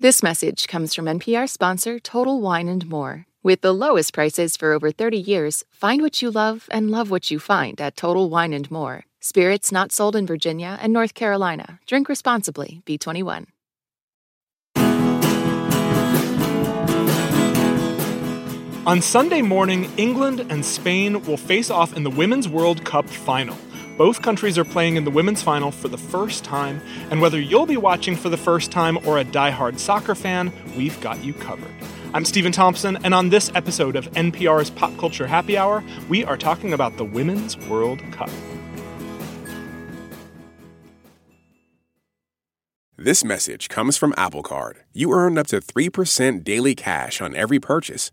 This message comes from NPR sponsor Total Wine and More. With the lowest prices for over 30 years, find what you love and love what you find at Total Wine and More. Spirits not sold in Virginia and North Carolina. Drink responsibly. B21. On Sunday morning, England and Spain will face off in the Women's World Cup final. Both countries are playing in the women's final for the first time, and whether you'll be watching for the first time or a die-hard soccer fan, we've got you covered. I'm Stephen Thompson, and on this episode of NPR's Pop Culture Happy Hour, we are talking about the Women's World Cup. This message comes from Apple Card. You earn up to 3% daily cash on every purchase.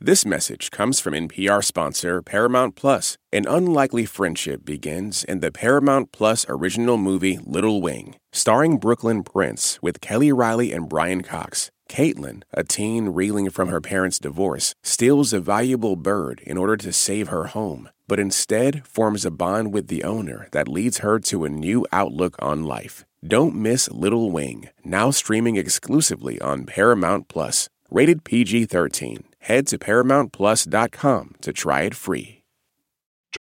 This message comes from NPR sponsor Paramount Plus. An unlikely friendship begins in the Paramount Plus original movie Little Wing, starring Brooklynn Prince with Kelly Reilly and Brian Cox. Caitlin, a teen reeling from her parents' divorce, steals a valuable bird in order to save her home, but instead forms a bond with the owner that leads her to a new outlook on life. Don't miss Little Wing, now streaming exclusively on Paramount Plus. Rated PG 13. Head to ParamountPlus.com to try it free.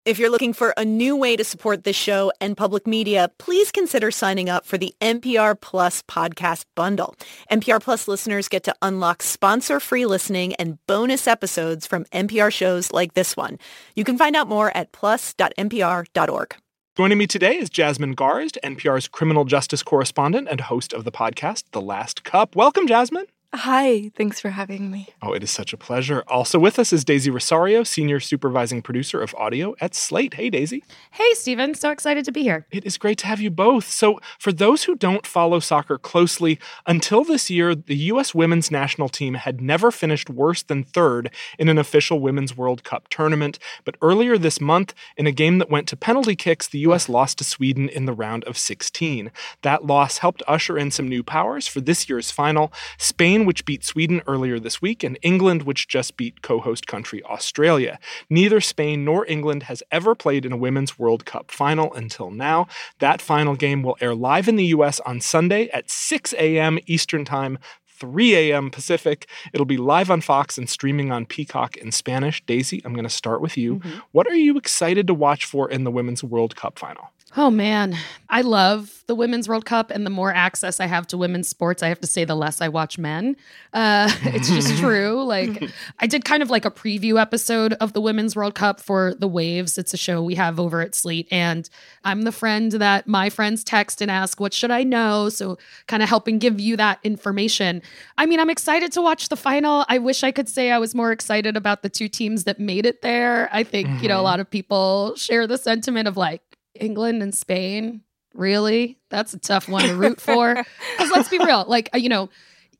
If you're looking for a new way to support this show and public media, please consider signing up for the NPR Plus podcast bundle. NPR Plus listeners get to unlock sponsor-free listening and bonus episodes from NPR shows like this one. You can find out more at plus.npr.org. Joining me today is Jasmine Garsd, NPR's criminal justice correspondent and host of the podcast The Last Cup. Welcome, Jasmine. Hi, thanks for having me. Oh, it is such a pleasure. Also with us is Daisy Rosario, senior supervising producer of audio at Slate. Hey, Daisy. Hey, Stephen. So excited to be here. It is great to have you both. So, for those who don't follow soccer closely, until this year, the U.S. women's national team had never finished worse than third in an official Women's World Cup tournament. But earlier this month, in a game that went to penalty kicks, the U.S. lost to Sweden in the round of 16. That loss helped usher in some new powers for this year's final. Spain which beat Sweden earlier this week, and England, which just beat co host country Australia. Neither Spain nor England has ever played in a Women's World Cup final until now. That final game will air live in the U.S. on Sunday at 6 a.m. Eastern Time. 3 a.m. Pacific. It'll be live on Fox and streaming on Peacock in Spanish. Daisy, I'm going to start with you. Mm-hmm. What are you excited to watch for in the Women's World Cup final? Oh man, I love the Women's World Cup, and the more access I have to women's sports, I have to say, the less I watch men. Uh, it's just true. Like, I did kind of like a preview episode of the Women's World Cup for The Waves. It's a show we have over at Slate, and I'm the friend that my friends text and ask, What should I know? So, kind of helping give you that information. I mean, I'm excited to watch the final. I wish I could say I was more excited about the two teams that made it there. I think, mm-hmm. you know, a mm-hmm. lot of people share the sentiment of like, England and Spain. Really? That's a tough one to root for. Because let's be real, like, uh, you know,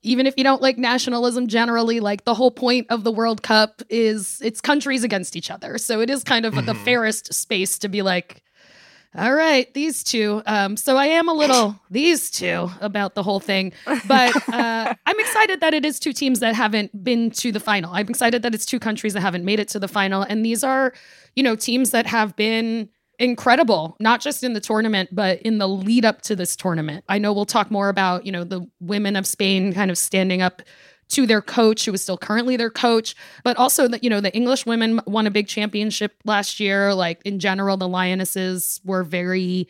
even if you don't like nationalism generally, like the whole point of the World Cup is it's countries against each other. So it is kind of mm-hmm. the fairest space to be like, all right, these two. Um, so I am a little these two about the whole thing, but uh, I'm excited that it is two teams that haven't been to the final. I'm excited that it's two countries that haven't made it to the final, and these are, you know, teams that have been incredible, not just in the tournament, but in the lead up to this tournament. I know we'll talk more about, you know, the women of Spain kind of standing up to their coach who is still currently their coach but also that you know the english women won a big championship last year. Like in general the lionesses were very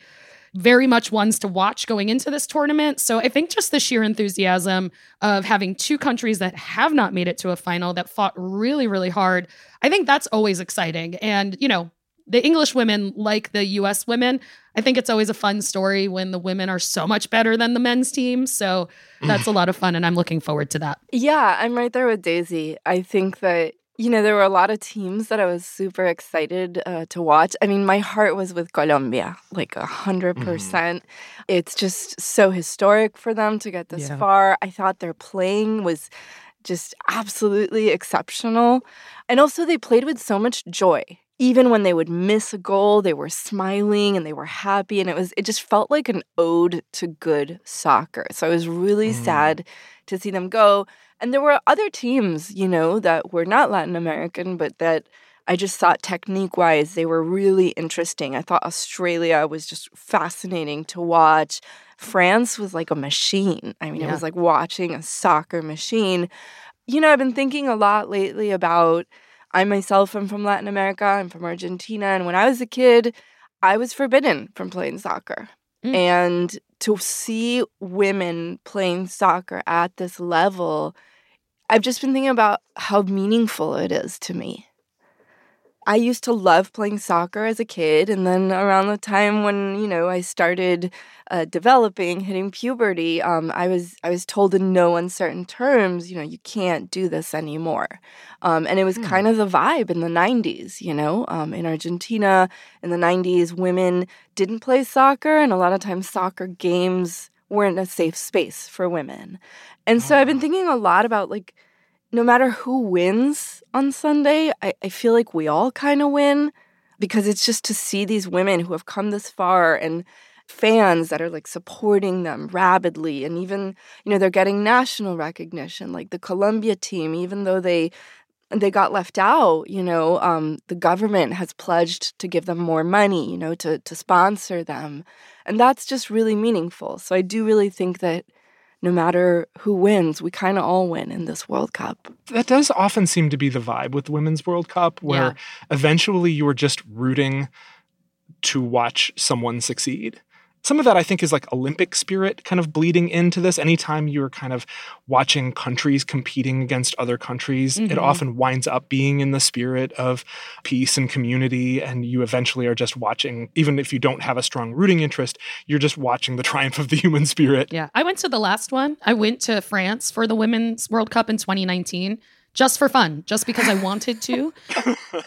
very much ones to watch going into this tournament. So i think just the sheer enthusiasm of having two countries that have not made it to a final that fought really really hard i think that's always exciting. And you know the English women like the US women. I think it's always a fun story when the women are so much better than the men's team. So that's a lot of fun and I'm looking forward to that. Yeah, I'm right there with Daisy. I think that you know, there were a lot of teams that I was super excited uh, to watch. I mean, my heart was with Colombia, like a 100%. Mm. It's just so historic for them to get this yeah. far. I thought their playing was just absolutely exceptional. And also, they played with so much joy. Even when they would miss a goal, they were smiling and they were happy. And it was, it just felt like an ode to good soccer. So I was really mm. sad to see them go. And there were other teams, you know, that were not Latin American, but that I just thought technique wise, they were really interesting. I thought Australia was just fascinating to watch. France was like a machine. I mean, yeah. it was like watching a soccer machine. You know, I've been thinking a lot lately about I myself am from Latin America, I'm from Argentina. And when I was a kid, I was forbidden from playing soccer. Mm. And to see women playing soccer at this level, I've just been thinking about how meaningful it is to me. I used to love playing soccer as a kid. And then around the time when, you know, I started uh, developing, hitting puberty, um, I was I was told in no uncertain terms, you know, you can't do this anymore. Um, and it was mm. kind of the vibe in the 90s, you know. Um, in Argentina in the 90s, women didn't play soccer, and a lot of times soccer games weren't a safe space for women. And so I've been thinking a lot about like no matter who wins on Sunday, I, I feel like we all kind of win because it's just to see these women who have come this far and fans that are like supporting them rabidly and even you know they're getting national recognition like the Colombia team even though they they got left out you know um, the government has pledged to give them more money you know to to sponsor them. And that's just really meaningful. So i do really think that no matter who wins, we kind of all win in this World Cup. That does often seem to be the vibe with the Women's World Cup, where yeah. eventually you are just rooting to watch someone succeed some of that I think is like Olympic spirit kind of bleeding into this. Anytime you're kind of watching countries competing against other countries, mm-hmm. it often winds up being in the spirit of peace and community. And you eventually are just watching, even if you don't have a strong rooting interest, you're just watching the triumph of the human spirit. Yeah. I went to the last one. I went to France for the Women's World Cup in 2019 just for fun, just because I wanted to.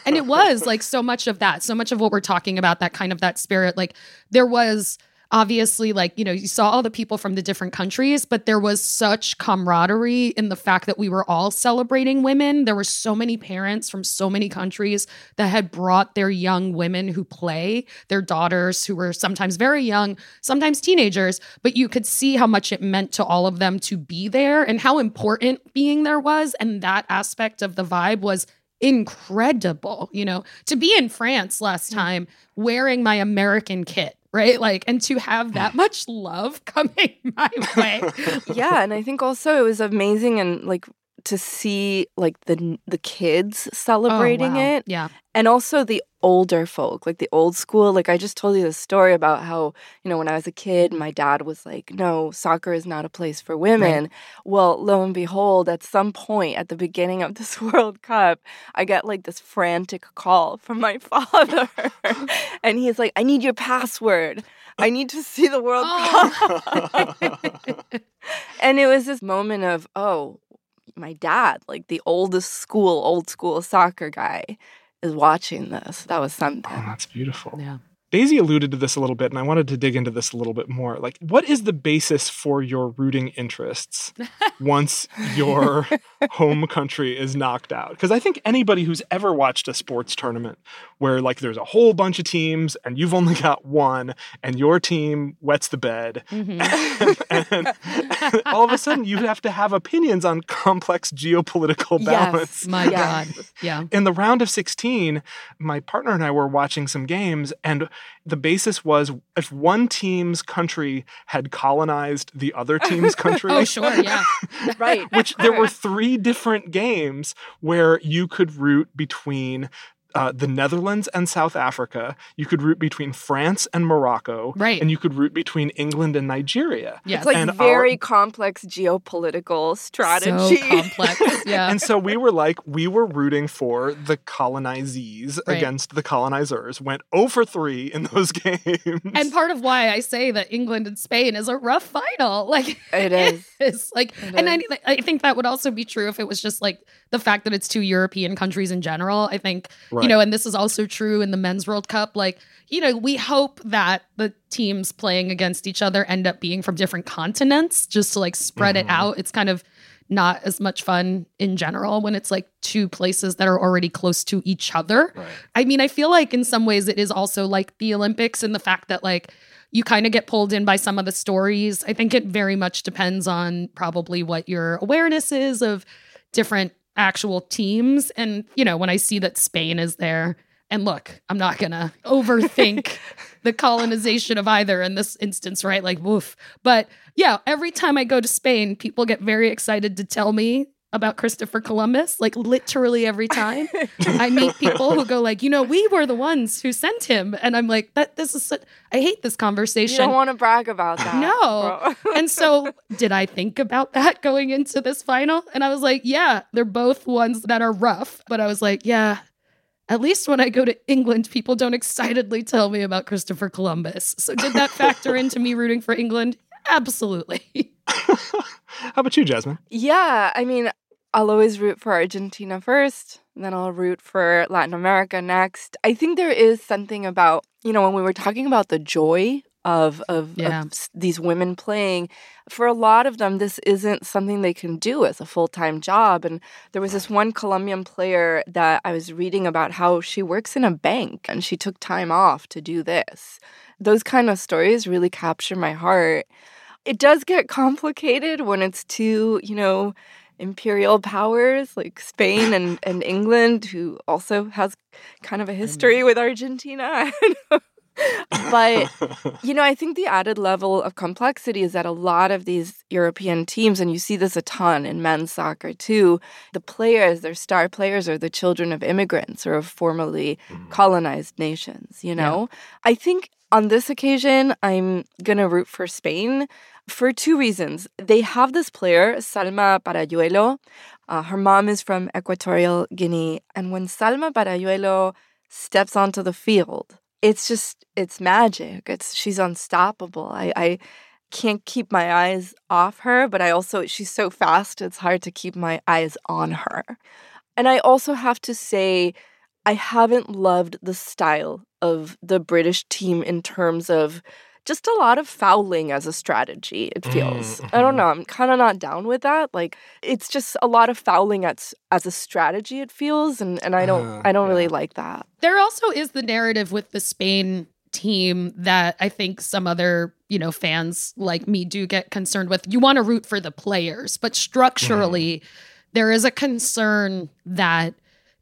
and it was like so much of that, so much of what we're talking about, that kind of that spirit. Like there was obviously like you know you saw all the people from the different countries but there was such camaraderie in the fact that we were all celebrating women. There were so many parents from so many countries that had brought their young women who play their daughters who were sometimes very young sometimes teenagers but you could see how much it meant to all of them to be there and how important being there was. And that aspect of the vibe was incredible you know? To be in France last mm. time wearing my American kit right? Like, and to have that much love coming my way. yeah. And I think also it was amazing and like to see like the the kids celebrating oh, wow. it. Yeah. And also the older folk, like the old school. Like I just told you the story about how, you know, when I was a kid, my dad was like, no, soccer is not a place for women. Right. Well, lo and behold, at some point at the beginning of this World Cup, I get like this frantic call from my father. and he's like, I need your password. I need to see the World oh. Cup. and it was this moment of, oh, my dad, like the oldest school, old school soccer guy, is watching this. That was something. Oh, that's beautiful. Yeah. Daisy alluded to this a little bit, and I wanted to dig into this a little bit more. Like, what is the basis for your rooting interests once your home country is knocked out? Because I think anybody who's ever watched a sports tournament where, like, there's a whole bunch of teams and you've only got one, and your team wets the bed, mm-hmm. and, and, all of a sudden you have to have opinions on complex geopolitical balance. Yes, my God. Yeah. In the round of 16, my partner and I were watching some games, and the basis was if one team's country had colonized the other team's oh, country. oh, sure, yeah. right. Which there were three different games where you could root between uh, the Netherlands and South Africa. You could root between France and Morocco. Right. And you could root between England and Nigeria. Yeah. It's like and very our, complex geopolitical strategy. So complex. Yeah. and so we were like, we were rooting for the colonizees right. against the colonizers. Went 0 for 3 in those games. And part of why I say that England and Spain is a rough final. Like it is. It's like it and is. I, I think that would also be true if it was just like the fact that it's two European countries in general. I think Right. You know, and this is also true in the men's World Cup. Like, you know, we hope that the teams playing against each other end up being from different continents just to like spread mm-hmm. it out. It's kind of not as much fun in general when it's like two places that are already close to each other. Right. I mean, I feel like in some ways it is also like the Olympics and the fact that like you kind of get pulled in by some of the stories. I think it very much depends on probably what your awareness is of different actual teams. And, you know, when I see that Spain is there, and look, I'm not going to overthink the colonization of either in this instance, right? Like, woof. But yeah, every time I go to Spain, people get very excited to tell me about Christopher Columbus, like literally every time. I meet people who go like, you know, we were the ones who sent him, and I'm like, that this is such, I hate this conversation. You don't want to brag about that. No. and so, did I think about that going into this final? And I was like, yeah, they're both ones that are rough, but I was like, yeah. At least when I go to England, people don't excitedly tell me about Christopher Columbus. So, did that factor into me rooting for England? Absolutely. How about you, Jasmine? Yeah, I mean, I'll always root for Argentina first, then I'll root for Latin America next. I think there is something about, you know, when we were talking about the joy of of, Yeah. of these women playing, for a lot of them this isn't something they can do as a full-time job and there was this one Colombian player that I was reading about how she works in a bank and she took time off to do this. Those kind of stories really capture my heart. It does get complicated when it's too, you know, imperial powers like Spain and, and England, who also has kind of a history with Argentina. but, you know, I think the added level of complexity is that a lot of these European teams, and you see this a ton in men's soccer too, the players, their star players, are the children of immigrants or of formerly mm. colonized nations, you know? I think on this occasion, I'm going to root for Spain for two reasons. They have this player, Salma Paralluelo. Uh, her mom is from Equatorial Guinea. And when Salma Paralluelo steps onto the field, it's just, it's magic. It's She's unstoppable. I, I can't keep my eyes off her, but I also, she's so fast, it's hard to keep my eyes on her. And I also have to say, I haven't loved the style of the British team in terms of just a lot of fouling as a strategy, it feels. Mm, I don't mm-hmm. know. I'm kind of not down with that. Like it's just a lot of fouling as as a strategy, it feels, and, and I don't Uh, I don't yeah. really like that. There also is the narrative with the Spain team that I think some other, you know, fans like me do get concerned with. You want to root for the players, but structurally mm-hmm. there is a concern that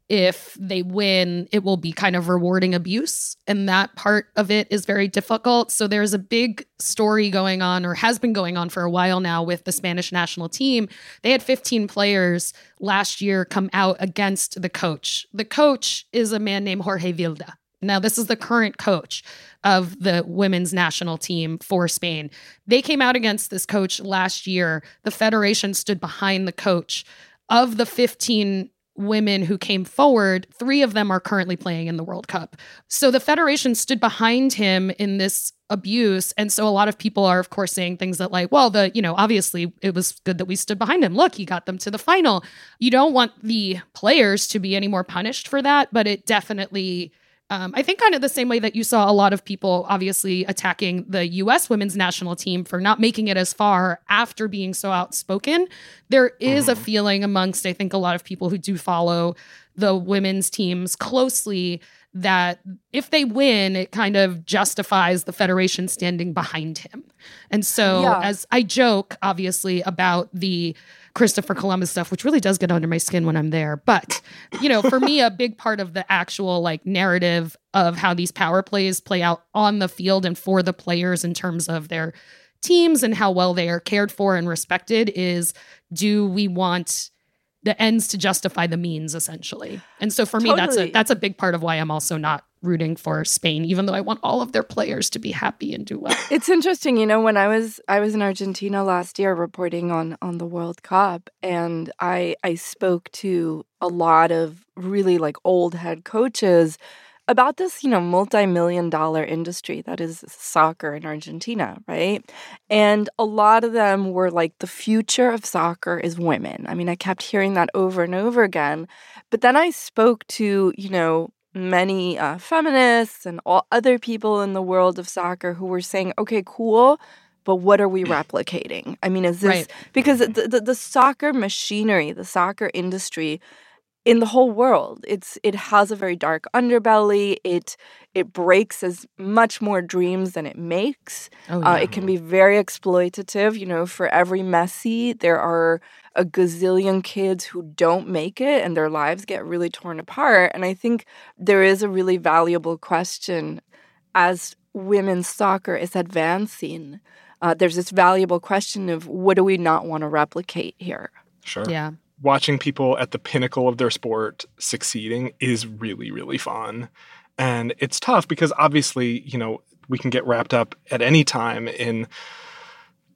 if they win, it will be kind of rewarding abuse. And that part of it is very difficult. So there's a big story going on, or has been going on for a while now, with the Spanish national team. They had 15 players last year come out against the coach. The coach is a man named Jorge Vilda. Now, this is the current coach of the women's national team for Spain. They came out against this coach last year. The federation stood behind the coach. Of the 15 women who came forward, three of them are currently playing in the World Cup. So the federation stood behind him in this abuse. And so a lot of people are, of course, saying things that, like, well, the, you know, obviously it was good that we stood behind him. Look, he got them to the final. You don't want the players to be any more punished for that, but it definitely. Um, I think kind of the same way that you saw a lot of people obviously attacking the US women's national team for not making it as far after being so outspoken. There is a feeling amongst, I think, a lot of people who do follow the women's teams closely that if they win, it kind of justifies the federation standing behind him. And so, Yeah. as I joke, obviously, about the Christopher Columbus stuff, which really does get under my skin when I'm there. But, you know, for me, a big part of the actual like narrative of how these power plays play out on the field and for the players in terms of their teams and how well they are cared for and respected is do we want the ends to justify the means essentially and so for me that's a that's a big part of why i'm also not rooting for spain even though i want all of their players to be happy and do well It's interesting, you know, when I was I was in Argentina last year reporting on on the World Cup and I I spoke to a lot of really like old head coaches about this, you know, multi-million dollar industry that is soccer in Argentina, right? And a lot of them were like the future of soccer is women. I mean, I kept hearing that over and over again. But then I spoke to, you know, many uh, feminists and all other people in the world of soccer who were saying, okay, cool, but what are we replicating? I mean, is this Right. because the, the the soccer machinery, the soccer industry in the whole world, it's it has a very dark underbelly. It it breaks as much more dreams than it makes. Oh, Uh, it can be very exploitative. You know, for every Messi, there are a gazillion kids who don't make it and their lives get really torn apart. And I think there is a really valuable question as women's soccer is advancing. Uh, there's this valuable question of what do we not want to replicate here? Sure. yeah. Watching people at the pinnacle of their sport succeeding is really, really fun. And it's tough because obviously, you know, we can get wrapped up at any time in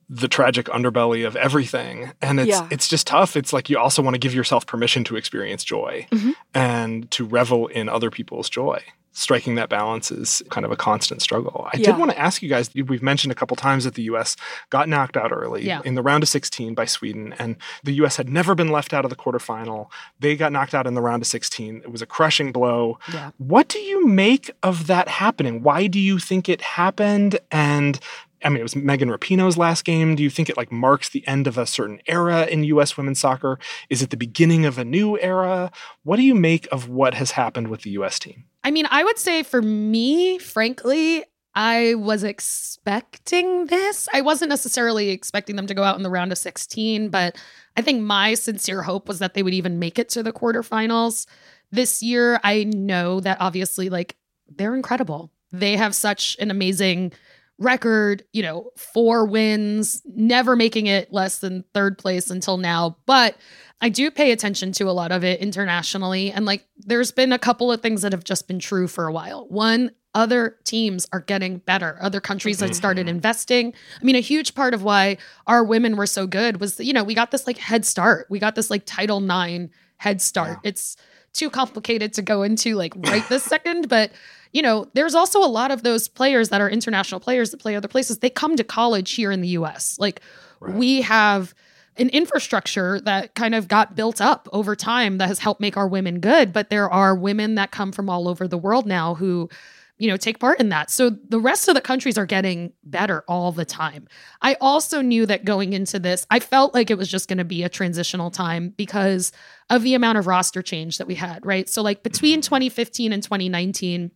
the tragic underbelly of everything and it's Yeah. it's just tough it's like you also want to give yourself permission to experience joy Mhm. and to revel in other people's joy striking that balance is kind of a constant struggle i Yeah. did want to ask you guys we've mentioned a couple times that the us got knocked out early Yeah. in the round of 16 by sweden and the us had never been left out of the quarterfinal they got knocked out in the round of 16 it was a crushing blow Yeah. what do you make of that happening? Why do you think it happened? And I mean, it was Megan Rapinoe's last game. Do you think it like marks the end of a certain era in U.S. women's soccer? Is it the beginning of a new era? What do you make of what has happened with the U.S. team? I mean, I would say for me, frankly, I was expecting this. I wasn't necessarily expecting them to go out in the round of 16, but I think my sincere hope was that they would even make it to the quarterfinals. This year, I know that obviously, like, they're incredible. They have such an amazing record, you know, four wins, never making it less than third place until now. But I do pay attention to a lot of it internationally. And like, there's been a couple of things that have just been true for a while. One, other teams are getting better. Other countries that started mm-hmm. investing. I mean, a huge part of why our women were so good was you know, we got this like head start. We got this like Title IX head start. It's too complicated to go into like right this second, but you know, there's also a lot of those players that are international players that play other places. They come to college here in the US. Like we have an infrastructure that kind of got built up over time that has helped make our women good, but there are women that come from all over the world now who you know take part in that. So the rest of the countries are getting better all the time. I also knew that going into this, I felt like it was just going to be a transitional time because of the amount of roster change that we had, right? So like between mm-hmm. 2015 and 2019,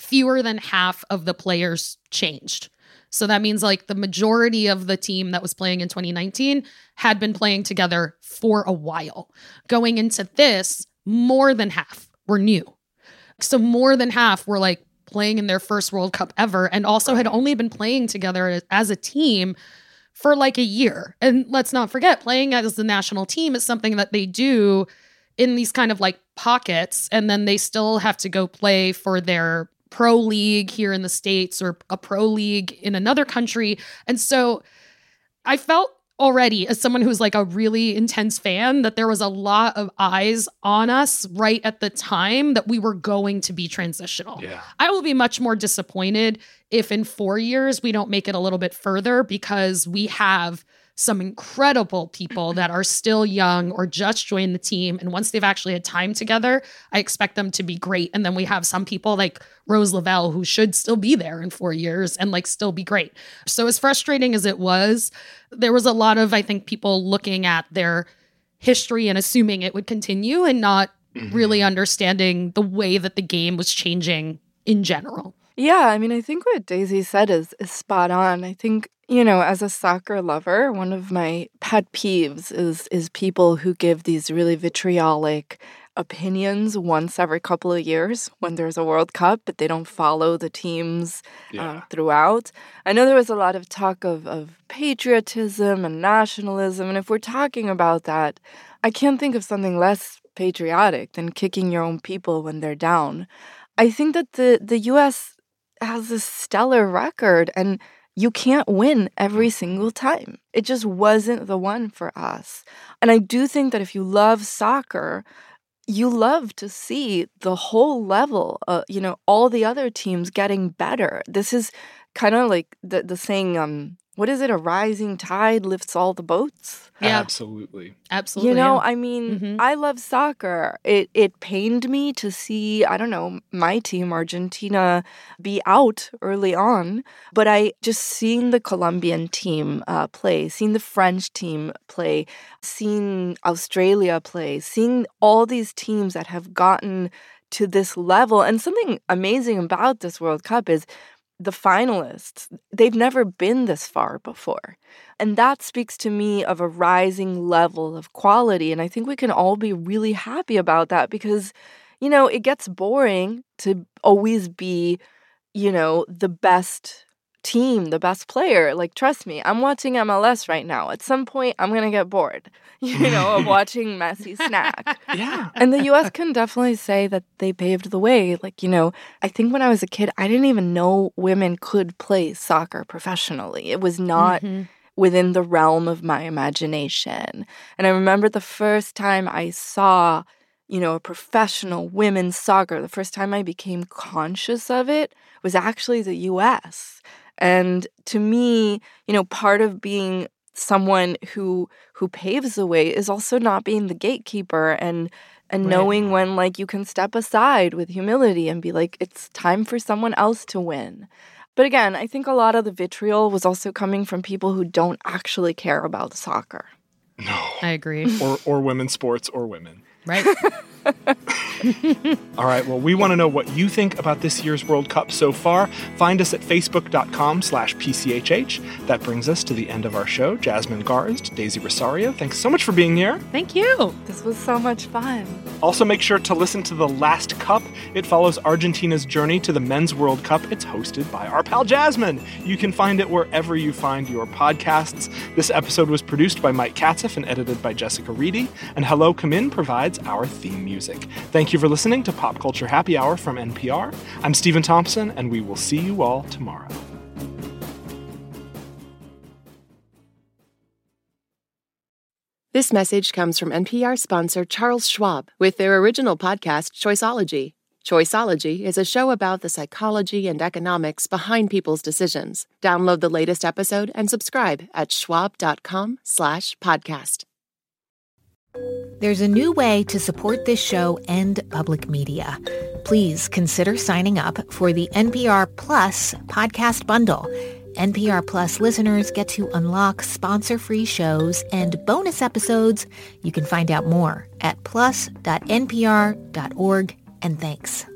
fewer than half of the players changed. So that means like the majority of the team that was playing in 2019 had been playing together for a while. Going into this, more than half were new. So more than half were like playing in their first World Cup ever and also had only been playing together as a team for like a year. And let's not forget, playing as the national team is something that they do in these kind of like pockets. And then they still have to go play for their pro league here in the States or a pro league in another country. And so I felt already as someone who's like a really intense fan that there was a lot of eyes on us right at the time that we were going to be transitional. Yeah. I will be much more disappointed if in four years we don't make it a little bit further because we have some incredible people that are still young or just joined the team. And once they've actually had time together, I expect them to be great. And then we have some people like Rose Lavelle who should still be there in four years and like still be great. So, as frustrating as it was, there was a lot of, I think, people looking at their history and assuming it would continue and not mm-hmm. really understanding the way that the game was changing in general. Yeah, I mean, I think what Daisy said is, is spot on. I think, you know, as a soccer lover, one of my pet peeves is is people who give these really vitriolic opinions once every couple of years when there's a World Cup, but they don't follow the teams Yeah. um, throughout. I know there was a lot of talk of, of patriotism and nationalism, and if we're talking about that, I can't think of something less patriotic than kicking your own people when they're down. I think that the, the US has a stellar record and you can't win every single time. It just wasn't the one for us. And I do think that if you love soccer, you love to see the whole level, you know, all the other teams getting better. This is kind of like the, the saying, um, what is it? A rising tide lifts all the boats. Yeah. Absolutely. Absolutely. You know, yeah. I mean, Mhm. I love soccer. It it pained me to see, I don't know, my team Argentina be out early on, but I just seeing the Colombian team uh, play, seeing the French team play, seeing Australia play, seeing all these teams that have gotten to this level, and something amazing about this World Cup is the finalists, they've never been this far before. And that speaks to me of a rising level of quality. And I think we can all be really happy about that because, you know, it gets boring to always be, you know, the best team, the best player. Like, trust me, I'm watching MLS right now. At some point, I'm going to get bored, you know, of watching Messi snack. Yeah. And the US can definitely say that they paved the way. Like, you know, I think when I was a kid, I didn't even know women could play soccer professionally. It was not Mhm. within the realm of my imagination. And I remember the first time I saw, you know, a professional women's soccer, the first time I became conscious of it was actually the US. And to me, you know, part of being someone who who paves the way is also not being the gatekeeper and and Right. knowing when like you can step aside with humility and be like it's time for someone else to win. But again, I think a lot of the vitriol was also coming from people who don't actually care about soccer. No. I agree. Or or women's sports or women. Right. All right, well, we want to know what you think about this year's World Cup so far. Find us at facebook.com slash PCHH. That brings us to the end of our show. Jasmine Garsd, Daisy Rosario, thanks so much for being here. Thank you. This was so much fun. Also, make sure to listen to The Last Cup. It follows Argentina's journey to the Men's World Cup. It's hosted by our pal Jasmine. You can find it wherever you find your podcasts. This episode was produced by Mike Katzif and edited by Jessica Reedy. And Hello Come In provides our theme music. Thank you for listening to Pop Culture Happy Hour from NPR. I'm Stephen Thompson, and we will see you all tomorrow. This message comes from NPR sponsor Charles Schwab with their original podcast, Choiceology. Choiceology is a show about the psychology and economics behind people's decisions. Download the latest episode and subscribe at schwab.com slash podcast. There's a new way to support this show and public media. Please consider signing up for the NPR Plus podcast bundle. NPR Plus listeners get to unlock sponsor-free shows and bonus episodes. You can find out more at plus.npr.org and thanks.